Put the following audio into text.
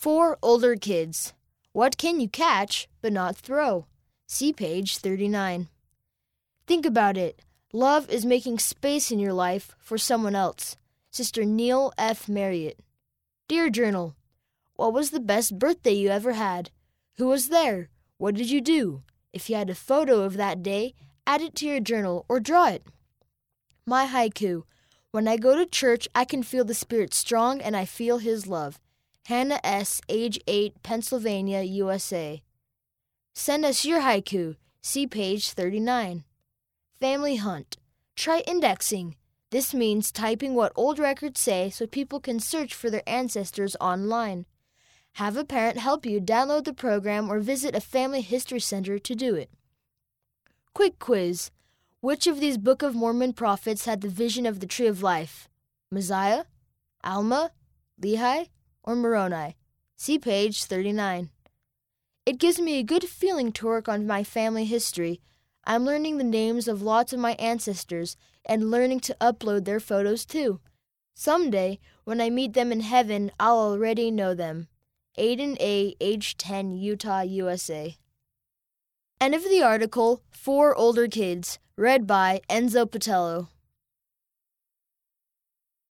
For older kids. What can you catch but not throw? See page 39. Think about it. Love is making space in your life for someone else. Sister Neill F. Marriott. Dear Journal, What was the best birthday you ever had? Who was there? What did you do? If you had a photo of that day, add it to your journal or draw it. My haiku. When I go to church, I can feel the Spirit strong and I feel His love. Hannah S., age 8, Pennsylvania, USA. Send us your haiku. See page 39. Family Hunt. Try indexing. This means typing what old records say so people can search for their ancestors online. Have a parent help you download the program or visit a family history center to do it. Quick quiz. Which of these Book of Mormon prophets had the vision of the tree of life? Mosiah, Alma, Lehi, or Moroni? See page 39. It gives me a good feeling to work on my family history. I'm learning the names of lots of my ancestors and learning to upload their photos too. Someday, when I meet them in heaven, I'll already know them. Aiden A., age 10, Utah, USA. End of the article, For Older Kids, read by Enzo Patello.